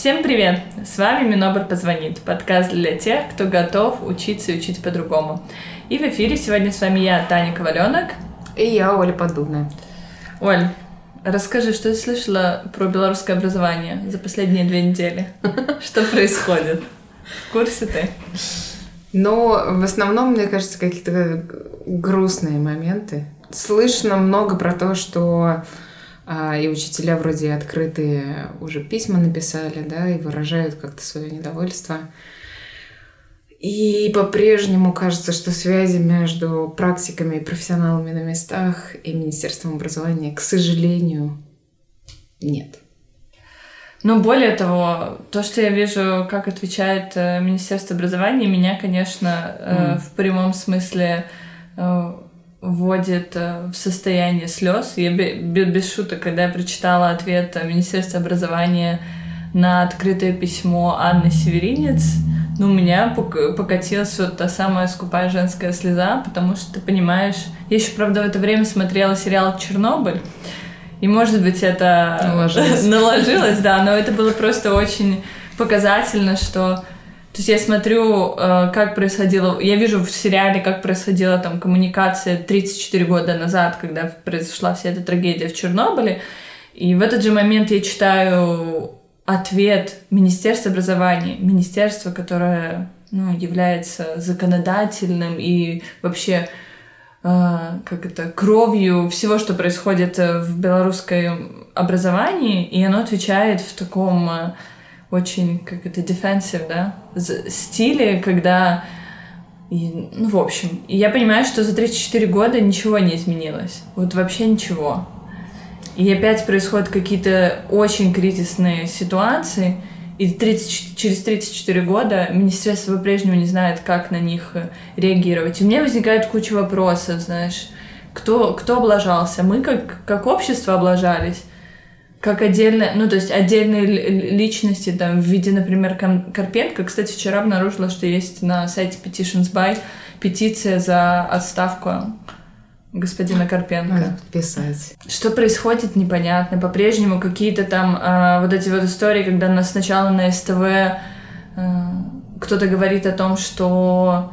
Всем привет! С вами Минобр позвонит, подкаст для тех, кто готов учиться и учить по-другому. И в эфире сегодня с вами я, Таня Коваленок. И я, Оля Поддубная. Оль, расскажи, что ты слышала про белорусское образование за последние две недели? Что происходит? В курсе ты? Но в основном, мне кажется, какие-то грустные моменты. Слышно много про то, что и учителя вроде открытые уже письма написали, да, и выражают как-то свое недовольство. И по-прежнему кажется, что связи между практиками и профессионалами на местах и Министерством образования, к сожалению, нет. Ну, более того, то, что я вижу, как отвечает э, Министерство образования, меня, конечно, mm. в прямом смысле э, вводит э, в состояние слез. Я без шуток, когда я прочитала ответ Министерства образования на открытое письмо Анны Северинец, ну, у меня покатилась вот та самая скупая женская слеза, потому что ты понимаешь... Я еще, правда, в это время смотрела сериал «Чернобыль», и, может быть, это наложилось, наложилось да, но это было просто очень показательно, что то есть я смотрю, э, как происходило... Я вижу в сериале, как происходила там коммуникация 34 года назад, когда произошла вся эта трагедия в Чернобыле. И в этот же момент я читаю ответ Министерства образования, министерство, которое ну, является законодательным и вообще э, как это, кровью всего, что происходит в белорусском образовании, и оно отвечает в таком э, очень, как это, defensive, да, стиле, когда... И, ну, в общем, и я понимаю, что за 34 года ничего не изменилось. Вот вообще ничего. И опять происходят какие-то очень кризисные ситуации, и 30, через 34 года министерство по-прежнему не знает, как на них э, реагировать. И у меня возникает куча вопросов, знаешь, кто, кто облажался? Мы как, как общество облажались? Как отдельно, ну, то есть отдельные личности, там, в виде, например, Карпенко. Кстати, вчера обнаружила, что есть на сайте Petitions By петиция за отставку господина Карпенко. Надо подписать. Что происходит, непонятно. По-прежнему какие-то там э, вот эти вот истории, когда нас сначала на СТВ э, кто-то говорит о том, что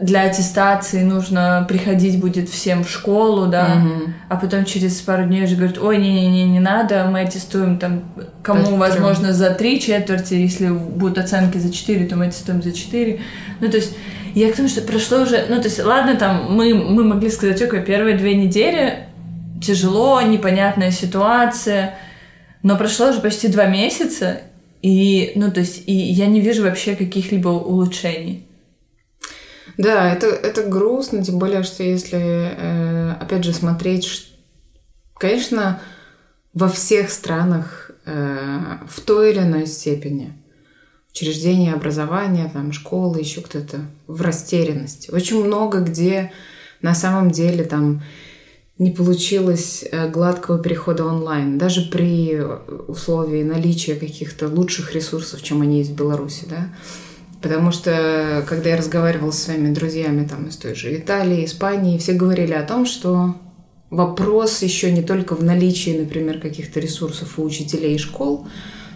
для аттестации нужно приходить будет всем в школу, да, угу. а потом через пару дней уже говорят, ой, не-не-не, не надо, мы аттестуем там, кому, так, возможно, за три четверти, если будут оценки за четыре, то мы аттестуем за четыре. Ну, то есть, я к тому, что прошло уже, ну, то есть, ладно, там, мы, мы могли сказать, окей, первые две недели тяжело, непонятная ситуация, но прошло уже почти два месяца, и, ну, то есть, и я не вижу вообще каких-либо улучшений. Да, это, это грустно, тем более, что если, э, опять же, смотреть, конечно, во всех странах э, в той или иной степени учреждения образования, там, школы, еще кто-то в растерянности. Очень много где на самом деле там не получилось э, гладкого перехода онлайн, даже при условии наличия каких-то лучших ресурсов, чем они есть в Беларуси, да. Потому что, когда я разговаривала с своими друзьями там, из той же Италии, Испании, все говорили о том, что вопрос еще не только в наличии, например, каких-то ресурсов у учителей и школ,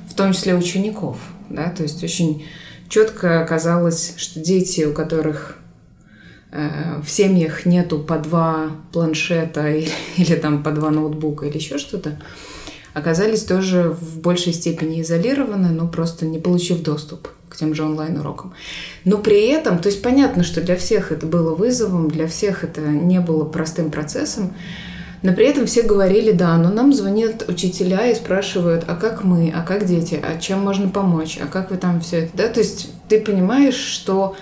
в том числе учеников. Да? То есть очень четко оказалось, что дети, у которых э, в семьях нету по два планшета или, или там по два ноутбука или еще что-то, оказались тоже в большей степени изолированы, но просто не получив доступ к тем же онлайн-урокам. Но при этом, то есть понятно, что для всех это было вызовом, для всех это не было простым процессом, но при этом все говорили, да, но нам звонят учителя и спрашивают, а как мы, а как дети, а чем можно помочь, а как вы там все это, да, то есть ты понимаешь, что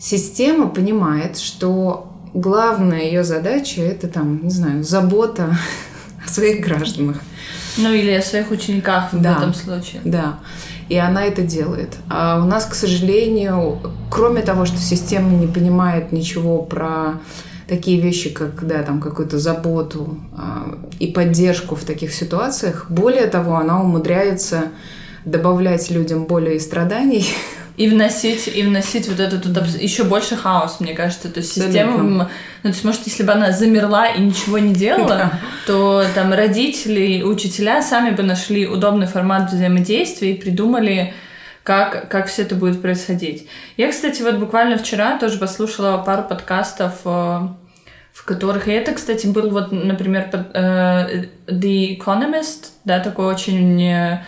система понимает, что главная ее задача это там, не знаю, забота о своих гражданах. Ну или о своих учениках в да, этом случае. Да и она это делает. А у нас, к сожалению, кроме того, что система не понимает ничего про такие вещи, как да, там какую-то заботу а, и поддержку в таких ситуациях, более того, она умудряется добавлять людям боли и страданий И вносить, и вносить вот этот вот еще больше хаос, мне кажется. То есть система, ну, то есть, может, если бы она замерла и ничего не делала, то там родители, учителя сами бы нашли удобный формат взаимодействия и придумали, как, как все это будет происходить. Я, кстати, вот буквально вчера тоже послушала пару подкастов, э, в которых... И это, кстати, был вот, например, э, The Economist, да, такой очень э,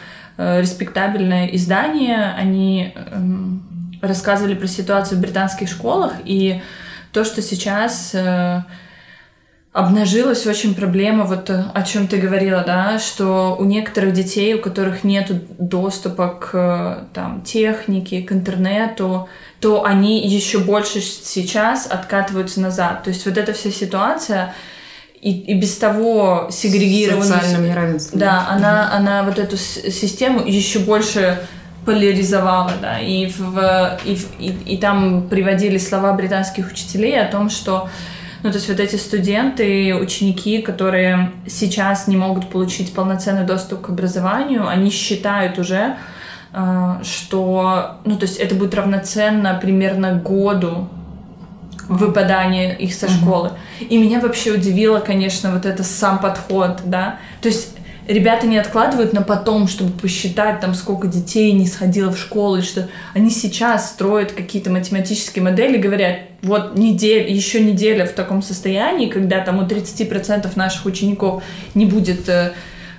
респектабельное издание, они эм, рассказывали про ситуацию в британских школах и то, что сейчас э, обнажилась очень проблема, вот э, о чем ты говорила, да, что у некоторых детей, у которых нет доступа к там, технике, к интернету, то они еще больше сейчас откатываются назад. То есть вот эта вся ситуация, и, и без того сегрегированную... Социальным неравенством. Да, она, она вот эту систему еще больше поляризовала, да, и, в, и, и, и там приводили слова британских учителей о том, что ну, то есть вот эти студенты, ученики, которые сейчас не могут получить полноценный доступ к образованию, они считают уже, э, что, ну, то есть это будет равноценно примерно году выпадание их со школы. И меня вообще удивило, конечно, вот это сам подход, да. То есть ребята не откладывают на потом, чтобы посчитать, там, сколько детей не сходило в школу, и что они сейчас строят какие-то математические модели, говорят, вот неделя, еще неделя в таком состоянии, когда там у 30% наших учеников не будет э,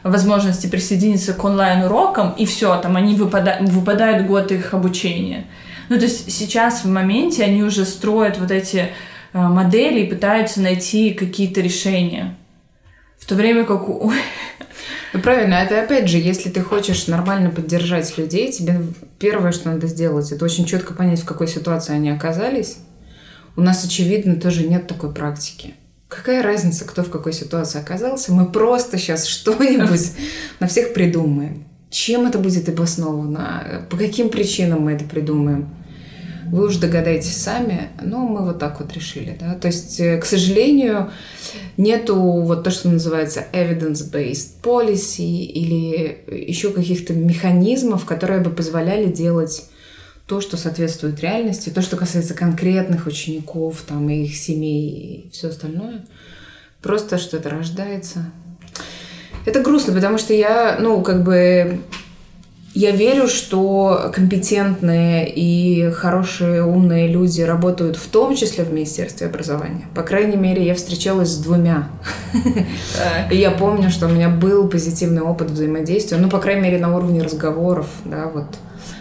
возможности присоединиться к онлайн-урокам, и все, там они выпадают, выпадает год их обучения. Ну, то есть сейчас в моменте они уже строят вот эти э, модели и пытаются найти какие-то решения. В то время как у... Ну, правильно, это опять же, если ты хочешь нормально поддержать людей, тебе первое, что надо сделать, это очень четко понять, в какой ситуации они оказались. У нас, очевидно, тоже нет такой практики. Какая разница, кто в какой ситуации оказался? Мы просто сейчас что-нибудь на всех придумаем. Чем это будет обосновано? По каким причинам мы это придумаем? Вы уже догадаетесь сами, но мы вот так вот решили, да. То есть, э, к сожалению, нету вот то, что называется evidence-based policy или еще каких-то механизмов, которые бы позволяли делать то, что соответствует реальности, то, что касается конкретных учеников, там, и их семей и все остальное. Просто что-то рождается. Это грустно, потому что я, ну, как бы я верю, что компетентные и хорошие, умные люди работают в том числе в Министерстве образования. По крайней мере, я встречалась с двумя. И я помню, что у меня был позитивный опыт взаимодействия, ну, по крайней мере, на уровне разговоров, да, вот,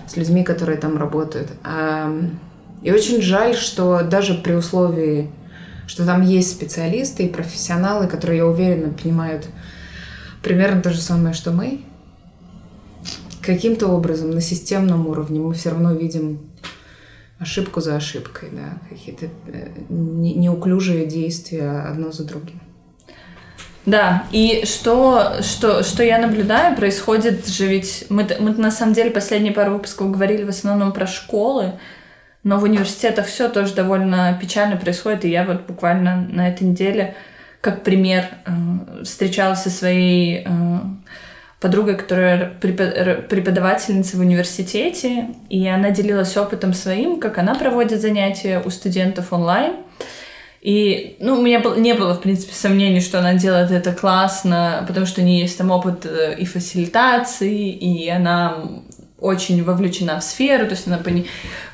с людьми, которые там работают. И очень жаль, что даже при условии, что там есть специалисты и профессионалы, которые, я уверена, понимают примерно то же самое, что мы, каким-то образом на системном уровне мы все равно видим ошибку за ошибкой, да, какие-то э, неуклюжие действия одно за другим. Да, и что, что, что я наблюдаю, происходит же ведь... Мы, мы на самом деле последние пару выпусков говорили в основном про школы, но в университетах все тоже довольно печально происходит, и я вот буквально на этой неделе, как пример, э, встречалась со своей э, подругой, которая преподавательница в университете, и она делилась опытом своим, как она проводит занятия у студентов онлайн. И, ну, у меня не было, в принципе, сомнений, что она делает это классно, потому что у нее есть там опыт э, и фасилитации, и она очень вовлечена в сферу, то есть она пони...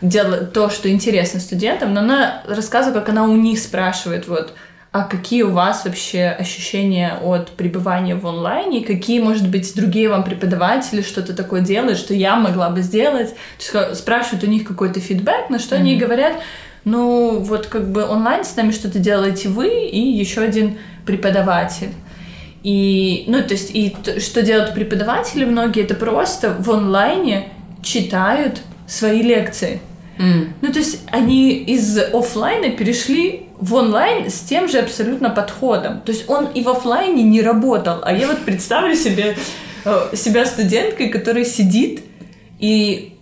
делает то, что интересно студентам, но она рассказывает, как она у них спрашивает, вот, а какие у вас вообще ощущения от пребывания в онлайне? Какие, может быть, другие вам преподаватели что-то такое делают, что я могла бы сделать? То есть спрашивают у них какой-то фидбэк, на что mm-hmm. они говорят, ну, вот как бы онлайн с нами что-то делаете вы и еще один преподаватель. И, ну, то есть, и что делают преподаватели многие, это просто в онлайне читают свои лекции. Mm. Ну, то есть они из офлайна перешли в онлайн с тем же абсолютно подходом. То есть он и в офлайне не работал. А я вот представлю себе э, себя студенткой, которая сидит и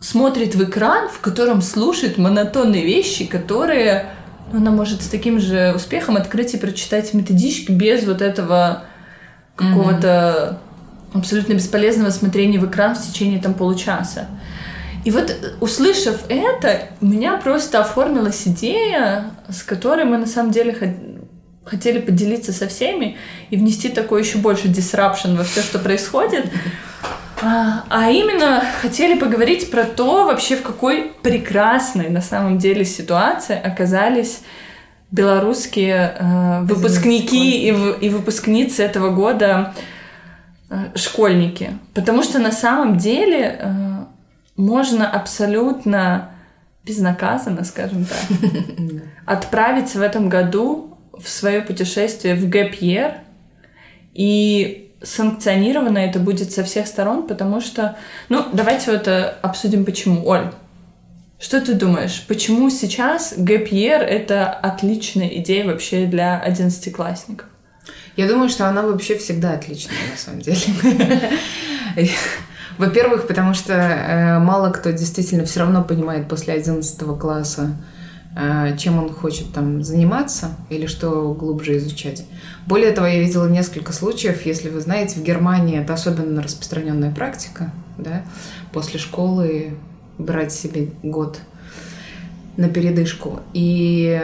смотрит в экран, в котором слушает монотонные вещи, которые ну, она может с таким же успехом открыть и прочитать методички без вот этого какого-то mm-hmm. абсолютно бесполезного смотрения в экран в течение там получаса. И вот, услышав это, у меня просто оформилась идея, с которой мы на самом деле хотели поделиться со всеми и внести такой еще больше disruption во все, что происходит. А, а именно хотели поговорить про то, вообще в какой прекрасной на самом деле ситуации оказались белорусские э, выпускники и, и выпускницы этого года э, школьники. Потому что на самом деле э, можно абсолютно безнаказанно, скажем так, отправиться в этом году в свое путешествие в Гэпьер и санкционировано это будет со всех сторон, потому что... Ну, давайте вот э, обсудим, почему. Оль, что ты думаешь, почему сейчас ГПР это отличная идея вообще для одиннадцатиклассников? Я думаю, что она вообще всегда отличная, на самом деле. Во-первых, потому что э, мало кто действительно все равно понимает после 11 класса, э, чем он хочет там заниматься или что глубже изучать. Более того, я видела несколько случаев, если вы знаете, в Германии это особенно распространенная практика, да, после школы брать себе год на передышку. И,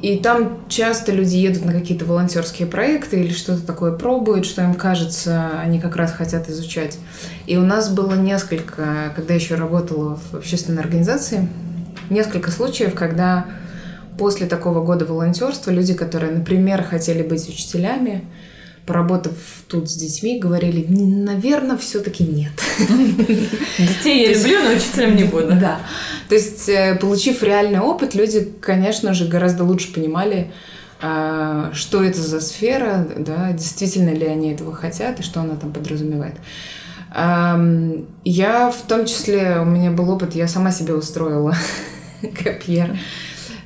и там часто люди едут на какие-то волонтерские проекты или что-то такое пробуют, что им кажется, они как раз хотят изучать. И у нас было несколько, когда еще работала в общественной организации, несколько случаев, когда после такого года волонтерства люди, которые, например, хотели быть учителями, поработав тут с детьми, говорили, наверное, все-таки нет. Детей я люблю, но учителем не буду. Да. То есть, э, получив реальный опыт, люди, конечно же, гораздо лучше понимали, а, что это за сфера, да, действительно ли они этого хотят и что она там подразумевает. Я в том числе, у меня был опыт, я сама себе устроила копьер.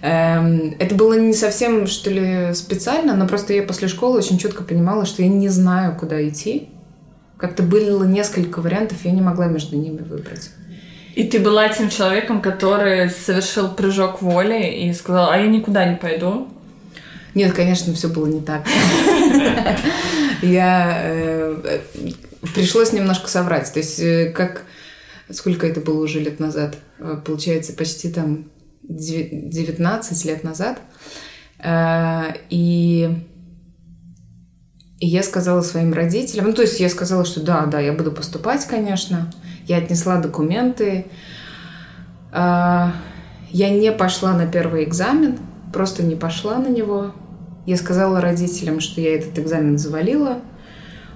Эм, это было не совсем, что ли, специально, но просто я после школы очень четко понимала, что я не знаю, куда идти. Как-то было несколько вариантов, я не могла между ними выбрать. И ты была тем человеком, который совершил прыжок воли и сказал, а я никуда не пойду? Нет, конечно, все было не так. Я э, пришлось немножко соврать. То есть, э, как сколько это было уже лет назад? Э, получается, почти там 19 лет назад. Э, и, я сказала своим родителям, ну, то есть я сказала, что да, да, я буду поступать, конечно. Я отнесла документы. Э, я не пошла на первый экзамен, просто не пошла на него. Я сказала родителям, что я этот экзамен завалила.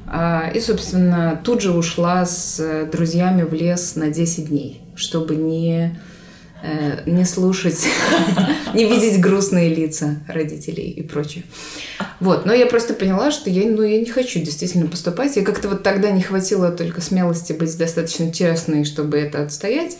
Э, и, собственно, тут же ушла с друзьями в лес на 10 дней, чтобы не не слушать, не видеть грустные лица родителей и прочее. Вот, но я просто поняла, что я, ну, я не хочу действительно поступать. И как-то вот тогда не хватило только смелости быть достаточно честной, чтобы это отстоять.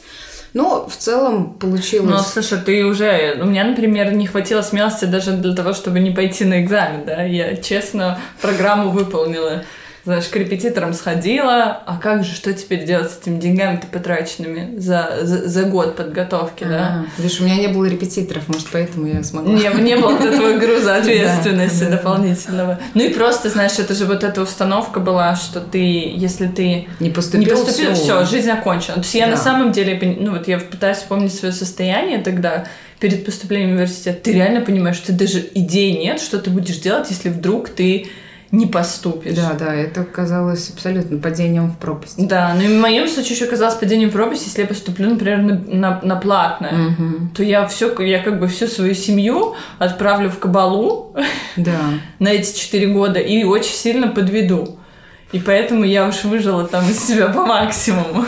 Но в целом получилось... Ну, слушай, ты уже... У меня, например, не хватило смелости даже для того, чтобы не пойти на экзамен, да? Я честно программу выполнила знаешь, к репетиторам сходила, а как же, что теперь делать с этими деньгами-то потраченными за, за, за год подготовки, а, да? Видишь, у меня не было репетиторов, может, поэтому я смогла. Не, не было этого груза ответственности дополнительного. Ну и просто, знаешь, это же вот эта установка была, что ты, если ты не поступил, не поступил все, жизнь окончена. То есть я на самом деле, ну вот я пытаюсь вспомнить свое состояние тогда, перед поступлением в университет, ты реально понимаешь, что даже идей нет, что ты будешь делать, если вдруг ты не поступишь. Да, да, это казалось абсолютно падением в пропасть. Да, но и в моем случае еще казалось падением в пропасть, если я поступлю, например, на, на, на платное, угу. то я все, я как бы всю свою семью отправлю в кабалу да. на эти четыре года и очень сильно подведу. И поэтому я уж выжила там из себя по максимуму.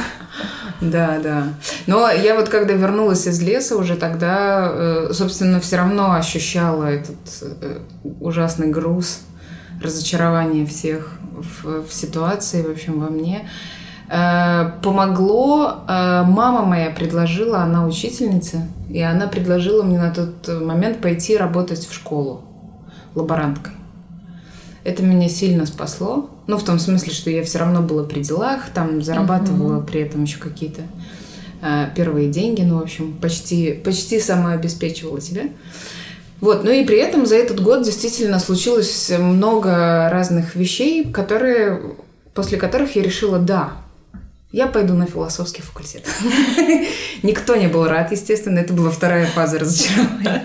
Да, да. Но я вот когда вернулась из леса уже тогда, э, собственно, все равно ощущала этот э, ужасный груз разочарование всех в, в ситуации, в общем, во мне. Э, помогло, э, мама моя предложила, она учительница, и она предложила мне на тот момент пойти работать в школу лаборанткой. Это меня сильно спасло. Ну, в том смысле, что я все равно была при делах, там зарабатывала mm-hmm. при этом еще какие-то э, первые деньги, ну, в общем, почти, почти самообеспечивала себя. Вот, ну и при этом за этот год действительно случилось много разных вещей, которые, после которых я решила, да, я пойду на философский факультет. Никто не был рад, естественно. Это была вторая фаза разочарования.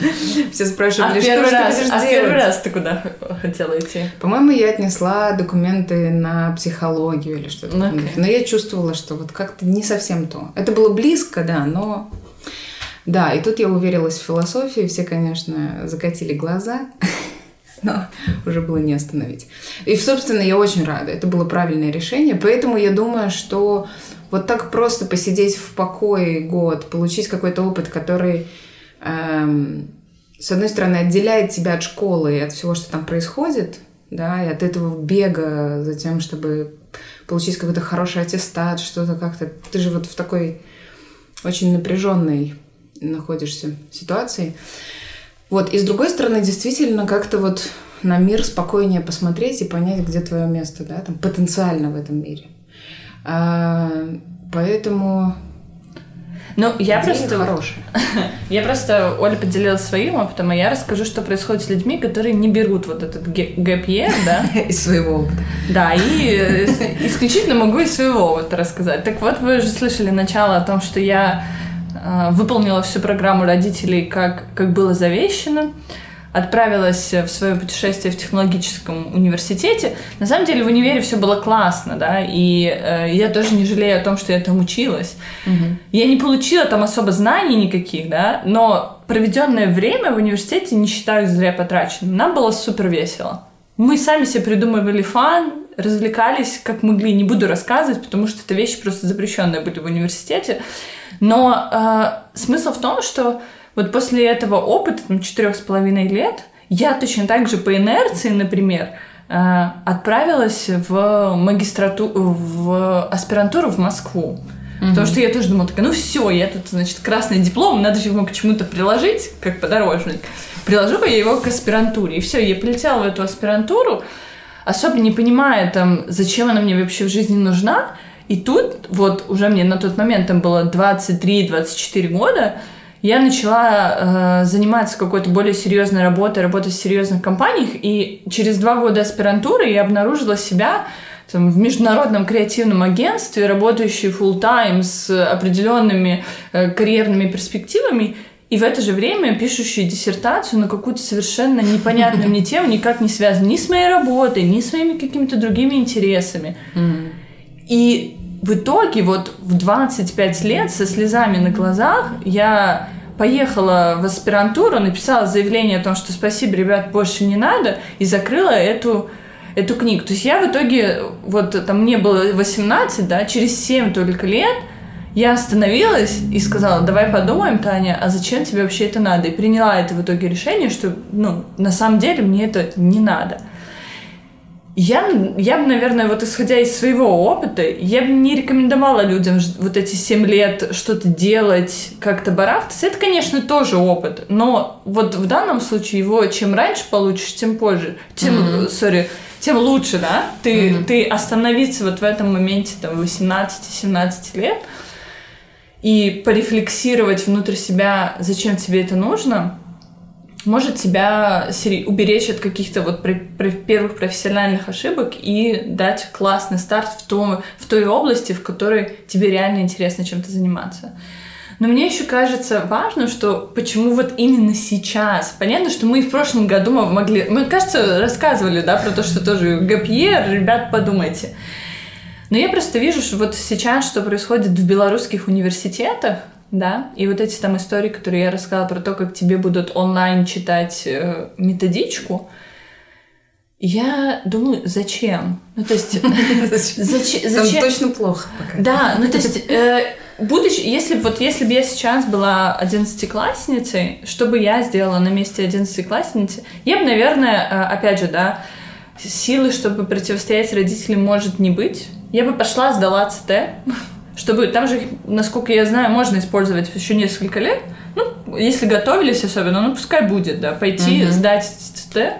Все спрашивали, а что же ты будешь делать? А первый раз ты куда хотела идти? По-моему, я отнесла документы на психологию или что-то. Okay. Но я чувствовала, что вот как-то не совсем то. Это было близко, да, но... Да, и тут я уверилась в философии. Все, конечно, закатили глаза но уже было не остановить. И, собственно, я очень рада. Это было правильное решение. Поэтому я думаю, что вот так просто посидеть в покое год, получить какой-то опыт, который, эм, с одной стороны, отделяет тебя от школы и от всего, что там происходит, да, и от этого бега за тем, чтобы получить какой-то хороший аттестат, что-то как-то... Ты же вот в такой очень напряженной находишься ситуации. Вот, и с другой стороны, действительно, как-то вот на мир спокойнее посмотреть и понять, где твое место, да, там, потенциально в этом мире. А, поэтому ну, я просто... хорошая. Я просто... Оля поделилась своим опытом, а я расскажу, что происходит с людьми, которые не берут вот этот гэп да? Из своего опыта. Да, и э, исключительно могу из своего опыта рассказать. Так вот, вы уже слышали начало о том, что я выполнила всю программу родителей, как, как было завещено, отправилась в свое путешествие в технологическом университете. На самом деле в универе все было классно, да, и э, я тоже не жалею о том, что я там училась. Угу. Я не получила там особо знаний никаких, да, но проведенное время в университете не считаю зря потраченным. Нам было супер весело. Мы сами себе придумывали фан, развлекались как могли. Не буду рассказывать, потому что это вещи просто запрещенные были в университете. Но э, смысл в том, что вот после этого опыта, там, четырех с половиной лет, я точно так же по инерции, например, э, отправилась в магистратуру, в аспирантуру в Москву. Mm-hmm. Потому что я тоже думала, такая, ну все, я тут, значит, красный диплом, надо же его к чему-то приложить, как подорожник. Приложу я его к аспирантуре. И все, я полетела в эту аспирантуру, особо не понимая, там, зачем она мне вообще в жизни нужна. И тут, вот уже мне на тот момент там было 23-24 года, я начала э, заниматься какой-то более серьезной работой, работать в серьезных компаниях, и через два года аспирантуры я обнаружила себя там, в международном креативном агентстве, работающей full time с определенными э, карьерными перспективами, и в это же время пишущие диссертацию на какую-то совершенно непонятную мне тему, никак не связанную ни с моей работой, ни с моими какими-то другими интересами. И в итоге вот в 25 лет со слезами на глазах я поехала в аспирантуру, написала заявление о том, что спасибо, ребят, больше не надо, и закрыла эту эту книгу. То есть я в итоге, вот там мне было 18, да, через 7 только лет я остановилась и сказала, давай подумаем, Таня, а зачем тебе вообще это надо? И приняла это в итоге решение, что, ну, на самом деле мне это не надо. Я, я бы, наверное, вот исходя из своего опыта, я бы не рекомендовала людям вот эти 7 лет что-то делать, как-то барахтаться. Это, конечно, тоже опыт, но вот в данном случае его чем раньше получишь, тем позже, тем, mm-hmm. sorry, тем лучше, да? Ты, mm-hmm. ты остановиться вот в этом моменте, там, 18-17 лет и порефлексировать внутрь себя, зачем тебе это нужно – может тебя уберечь от каких-то вот первых профессиональных ошибок и дать классный старт в, том, в той области, в которой тебе реально интересно чем-то заниматься. Но мне еще кажется важно, что почему вот именно сейчас. Понятно, что мы в прошлом году мы могли... Мы, кажется, рассказывали, да, про то, что тоже ГПЕ, ребят, подумайте. Но я просто вижу, что вот сейчас, что происходит в белорусских университетах, да, и вот эти там истории, которые я рассказала про то, как тебе будут онлайн читать э, методичку, я думаю, зачем? Ну, то есть, зачем? Точно плохо пока. Да, ну, то есть, э, будучи, если вот если бы я сейчас была одиннадцатиклассницей, что бы я сделала на месте одиннадцатиклассницы? Я бы, наверное, э, опять же, да, силы, чтобы противостоять родителям, может не быть. Я бы пошла, сдала ЦТ, чтобы там же, насколько я знаю, можно использовать еще несколько лет. Ну, если готовились особенно, ну пускай будет, да, пойти, угу. сдать ТТ,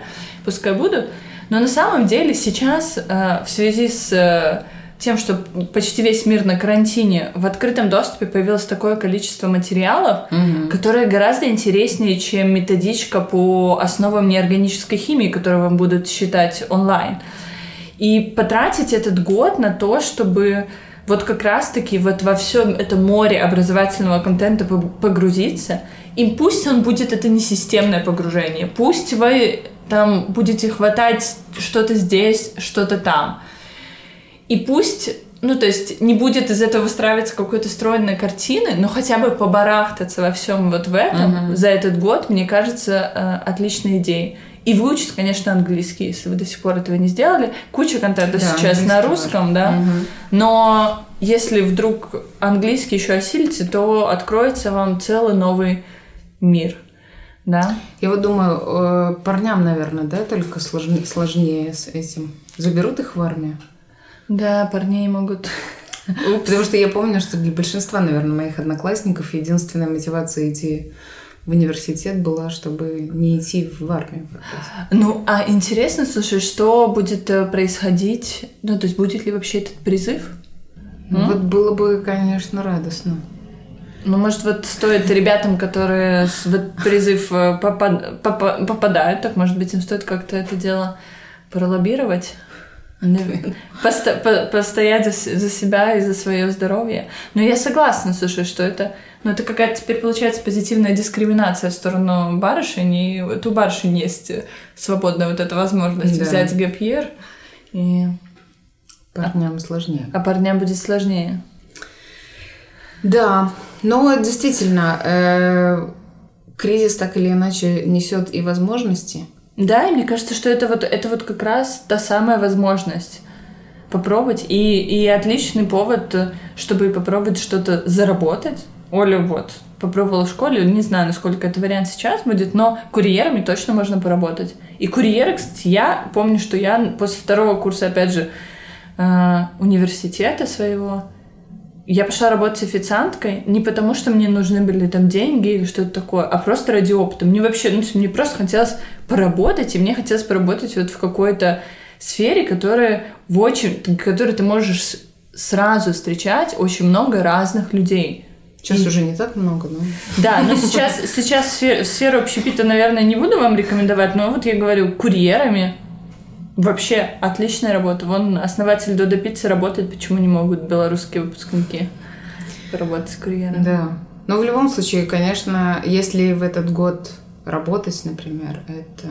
пускай будут. Но на самом деле сейчас э, в связи с э, тем, что почти весь мир на карантине, в открытом доступе появилось такое количество материалов, угу. которые гораздо интереснее, чем методичка по основам неорганической химии, которую вам будут считать онлайн. И потратить этот год на то, чтобы вот как раз-таки вот во всем это море образовательного контента погрузиться, и пусть он будет это не системное погружение, пусть вы там будете хватать что-то здесь, что-то там. И пусть, ну, то есть не будет из этого выстраиваться какой-то стройной картины, но хотя бы побарахтаться во всем вот в этом uh-huh. за этот год, мне кажется, э, отличной идеей. И выучить, конечно, английский, если вы до сих пор этого не сделали. Куча контента да, сейчас на русском, да. Угу. Но если вдруг английский еще осилите, то откроется вам целый новый мир. Да. Я вот думаю, э, парням, наверное, да, только сложнее, сложнее с этим. Заберут их в армию? Да, парней могут. Потому что я помню, что для большинства, наверное, моих одноклассников единственная мотивация идти в университет была, чтобы не идти в армию. Ну, а интересно, слушай, что будет э, происходить? Ну, то есть будет ли вообще этот призыв? Ну, вот было бы, конечно, радостно. Ну, может, вот стоит ребятам, которые в этот призыв э, попад, попадают, так, может быть, им стоит как-то это дело пролоббировать? Посто, постоять за себя и за свое здоровье. Но я согласна, слушай, что это, ну, это какая-то теперь получается позитивная дискриминация в сторону барышень, и вот у барышень есть свободная вот эта возможность да. взять гэпьер. И... Парням сложнее. А парням будет сложнее. Да, но действительно, э, кризис так или иначе несет и возможности, да, и мне кажется, что это вот, это вот как раз та самая возможность попробовать. И, и отличный повод, чтобы попробовать что-то заработать. Оля вот попробовала в школе, не знаю, насколько это вариант сейчас будет, но курьерами точно можно поработать. И курьеры, кстати, я помню, что я после второго курса, опять же, э, университета своего, я пошла работать официанткой не потому, что мне нужны были там деньги или что-то такое, а просто ради опыта. Мне вообще, ну, мне просто хотелось поработать, и мне хотелось поработать вот в какой-то сфере, которая в очень, которой ты можешь сразу встречать очень много разных людей. Сейчас и... уже не так много, но... Да, но сейчас, сейчас сферу, общепита, наверное, не буду вам рекомендовать, но вот я говорю, курьерами, Вообще отличная работа. Вон основатель Додо Пиццы работает, почему не могут белорусские выпускники работать с курьером? Да. Но в любом случае, конечно, если в этот год работать, например, это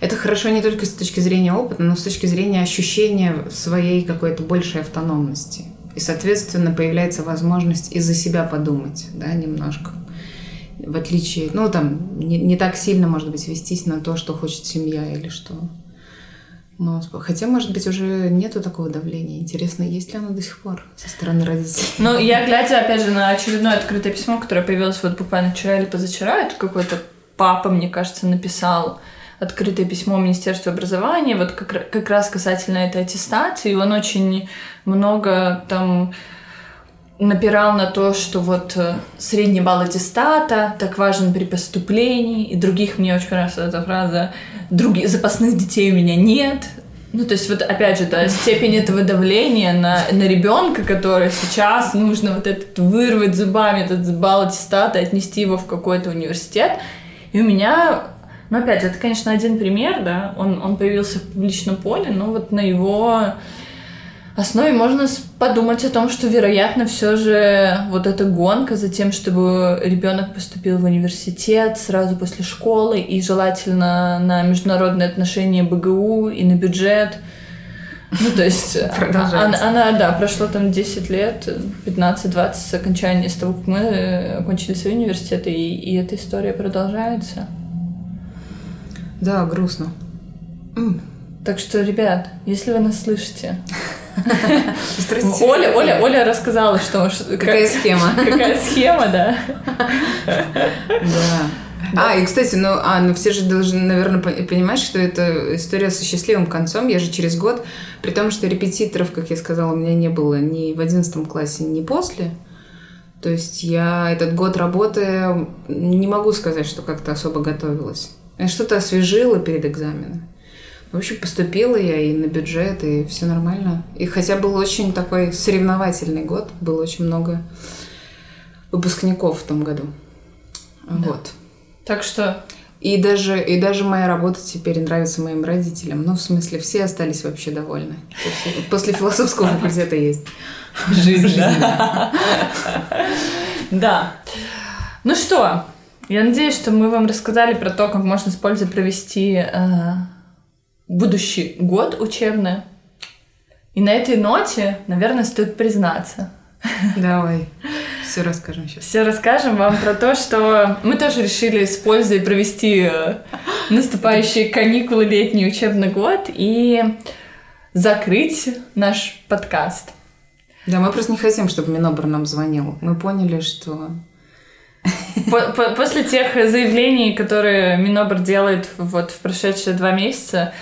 это хорошо не только с точки зрения опыта, но с точки зрения ощущения своей какой-то большей автономности. И, соответственно, появляется возможность и за себя подумать, да, немножко. В отличие, ну, там, не, не так сильно, может быть, вестись на то, что хочет семья или что но, хотя, может быть, уже нету такого давления. Интересно, есть ли оно до сих пор со стороны родителей? Ну, я глядя, опять же, на очередное открытое письмо, которое появилось вот буквально вчера или позавчера, это какой-то папа, мне кажется, написал открытое письмо Министерству образования, вот как, как раз касательно этой аттестации. Он очень много там напирал на то, что вот э, средний балл аттестата так важен при поступлении, и других, мне очень нравится эта фраза, других запасных детей у меня нет. Ну, то есть, вот опять же, да, степень этого давления на, на ребенка, который сейчас нужно вот этот вырвать зубами этот балл аттестата, отнести его в какой-то университет. И у меня, ну, опять же, это, конечно, один пример, да, он, он появился в публичном поле, но вот на его основе можно подумать о том, что, вероятно, все же вот эта гонка за тем, чтобы ребенок поступил в университет сразу после школы и желательно на международные отношения БГУ и на бюджет. Ну, то есть она, она, да, прошло там 10 лет, 15-20 с окончания, с того, как мы окончили свои университеты, и, и эта история продолжается. Да, грустно. Так что, ребят, если вы нас слышите, Оля, Оля, Оля рассказала, что... Какая схема. Какая схема, да. Да. А, и, кстати, ну, а, ну все же должны, наверное, понимать, что это история со счастливым концом. Я же через год, при том, что репетиторов, как я сказала, у меня не было ни в одиннадцатом классе, ни после. То есть я этот год работы не могу сказать, что как-то особо готовилась. Я что-то освежила перед экзаменом. В общем, поступила я и на бюджет, и все нормально. И хотя был очень такой соревновательный год, было очень много выпускников в том году. Да. Вот. Так что И даже, и даже моя работа теперь нравится моим родителям. Ну, в смысле, все остались вообще довольны. После философского факультета есть. Жизнь, да? Да. Ну что, я надеюсь, что мы вам рассказали про то, как можно с пользой провести э, будущий год учебный. И на этой ноте, наверное, стоит признаться. Давай. Все расскажем сейчас. Все расскажем вам про то, что мы тоже решили с пользой провести э, наступающие каникулы, летний учебный год и закрыть наш подкаст. Да, мы просто не хотим, чтобы Минобр нам звонил. Мы поняли, что После тех заявлений, которые Минобр делает вот в прошедшие два месяца,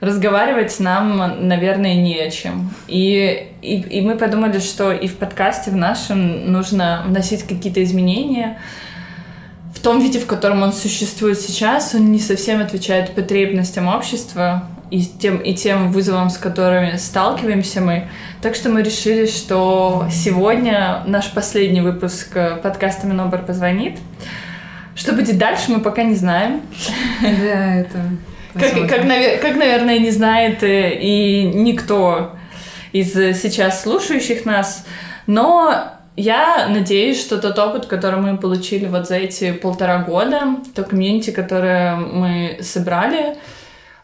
разговаривать нам, наверное, не о чем. И, и, и мы подумали, что и в подкасте в нашем нужно вносить какие-то изменения. В том виде, в котором он существует сейчас, он не совсем отвечает потребностям общества и тем, и тем вызовам, с которыми сталкиваемся мы. Так что мы решили, что сегодня наш последний выпуск подкаста «Минобр позвонит». Что будет дальше, мы пока не знаем. Да, это как, как, как, наверное, не знает э, и никто из сейчас слушающих нас. Но я надеюсь, что тот опыт, который мы получили вот за эти полтора года, то комьюнити, которое мы собрали,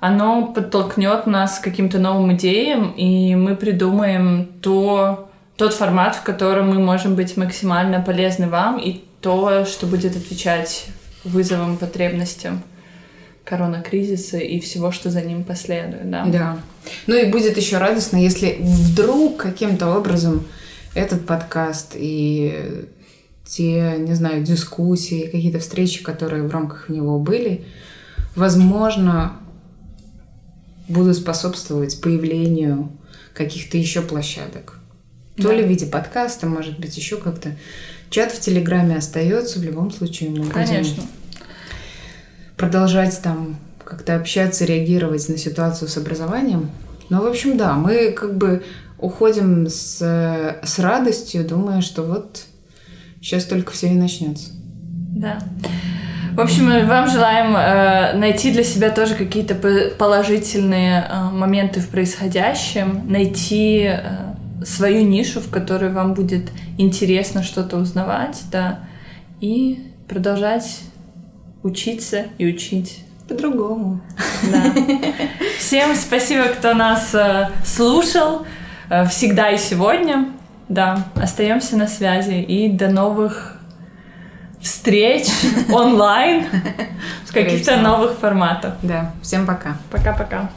оно подтолкнет нас к каким-то новым идеям, и мы придумаем то, тот формат, в котором мы можем быть максимально полезны вам, и то, что будет отвечать вызовам, потребностям коронакризиса и всего, что за ним последует, да. Да. Ну и будет еще радостно, если вдруг каким-то образом этот подкаст и те, не знаю, дискуссии, какие-то встречи, которые в рамках него были, возможно, будут способствовать появлению каких-то еще площадок. Да. То ли в виде подкаста, может быть, еще как-то. Чат в Телеграме остается, в любом случае мы Конечно. будем продолжать там как-то общаться, реагировать на ситуацию с образованием. Ну, в общем, да, мы как бы уходим с, с радостью, думая, что вот сейчас только все и начнется. Да. В общем, вам желаем э, найти для себя тоже какие-то положительные э, моменты в происходящем, найти э, свою нишу, в которой вам будет интересно что-то узнавать, да, и продолжать учиться и учить по-другому. Да. Всем спасибо, кто нас э, слушал э, всегда и сегодня. Да, остаемся на связи и до новых встреч онлайн в каких-то новых форматах. Да, всем пока. Пока-пока.